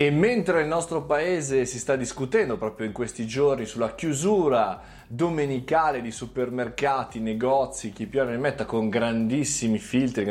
E mentre il nostro paese si sta discutendo proprio in questi giorni sulla chiusura domenicale di supermercati, negozi, chi più ne metta con grandissimi filtri,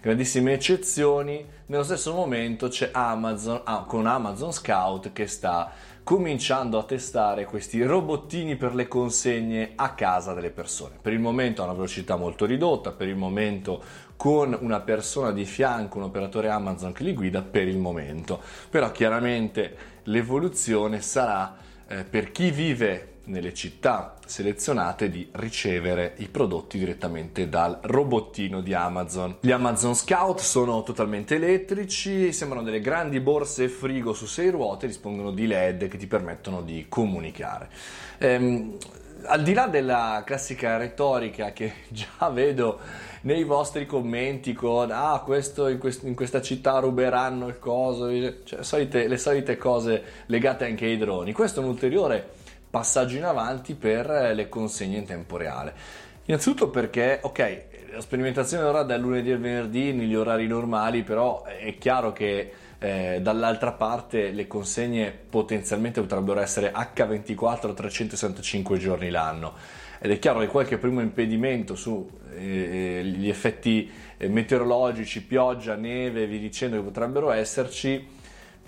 grandissime eccezioni, nello stesso momento c'è Amazon ah, con Amazon Scout che sta cominciando a testare questi robottini per le consegne a casa delle persone. Per il momento a una velocità molto ridotta, per il momento con una persona di fianco, un operatore Amazon che li guida per il momento. Però chiaramente l'evoluzione sarà eh, per chi vive nelle città selezionate di ricevere i prodotti direttamente dal robottino di Amazon. Gli Amazon Scout sono totalmente elettrici, sembrano delle grandi borse frigo su sei ruote, dispongono di LED che ti permettono di comunicare. Ehm, al di là della classica retorica che già vedo nei vostri commenti con ah questo in, quest- in questa città ruberanno il coso, cioè solite, le solite cose legate anche ai droni, questo è un ulteriore passaggio in avanti per le consegne in tempo reale. Innanzitutto perché, ok, la sperimentazione ora dal lunedì al venerdì negli orari normali, però è chiaro che eh, dall'altra parte le consegne potenzialmente potrebbero essere H24 365 giorni l'anno ed è chiaro che qualche primo impedimento sugli eh, effetti eh, meteorologici, pioggia, neve vi dicendo che potrebbero esserci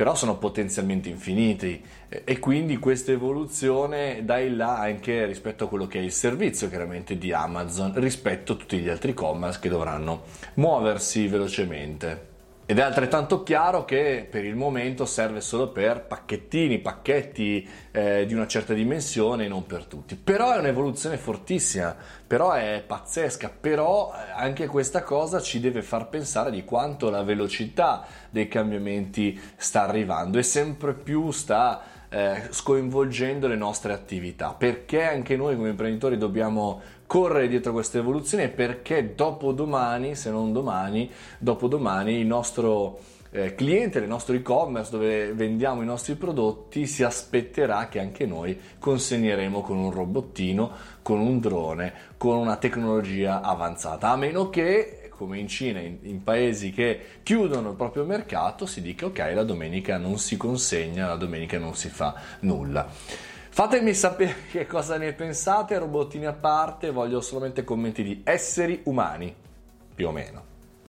però sono potenzialmente infiniti e quindi questa evoluzione dà il là anche rispetto a quello che è il servizio chiaramente di Amazon rispetto a tutti gli altri e-commerce che dovranno muoversi velocemente. Ed è altrettanto chiaro che per il momento serve solo per pacchettini, pacchetti eh, di una certa dimensione, non per tutti. Però è un'evoluzione fortissima, però è pazzesca, però eh, anche questa cosa ci deve far pensare di quanto la velocità dei cambiamenti sta arrivando e sempre più sta eh, sconvolgendo le nostre attività. Perché anche noi come imprenditori dobbiamo correre dietro questa evoluzione? Perché dopodomani, se non domani, dopodomani il nostro eh, cliente del nostro e-commerce dove vendiamo i nostri prodotti si aspetterà che anche noi consegneremo con un robottino, con un drone, con una tecnologia avanzata, a meno che come in Cina, in, in, paesi che chiudono il proprio mercato, si dica ok, la domenica non si consegna, la domenica non si fa nulla. Fatemi sapere che cosa ne pensate, robottini a parte, voglio solamente commenti di esseri umani, più o meno.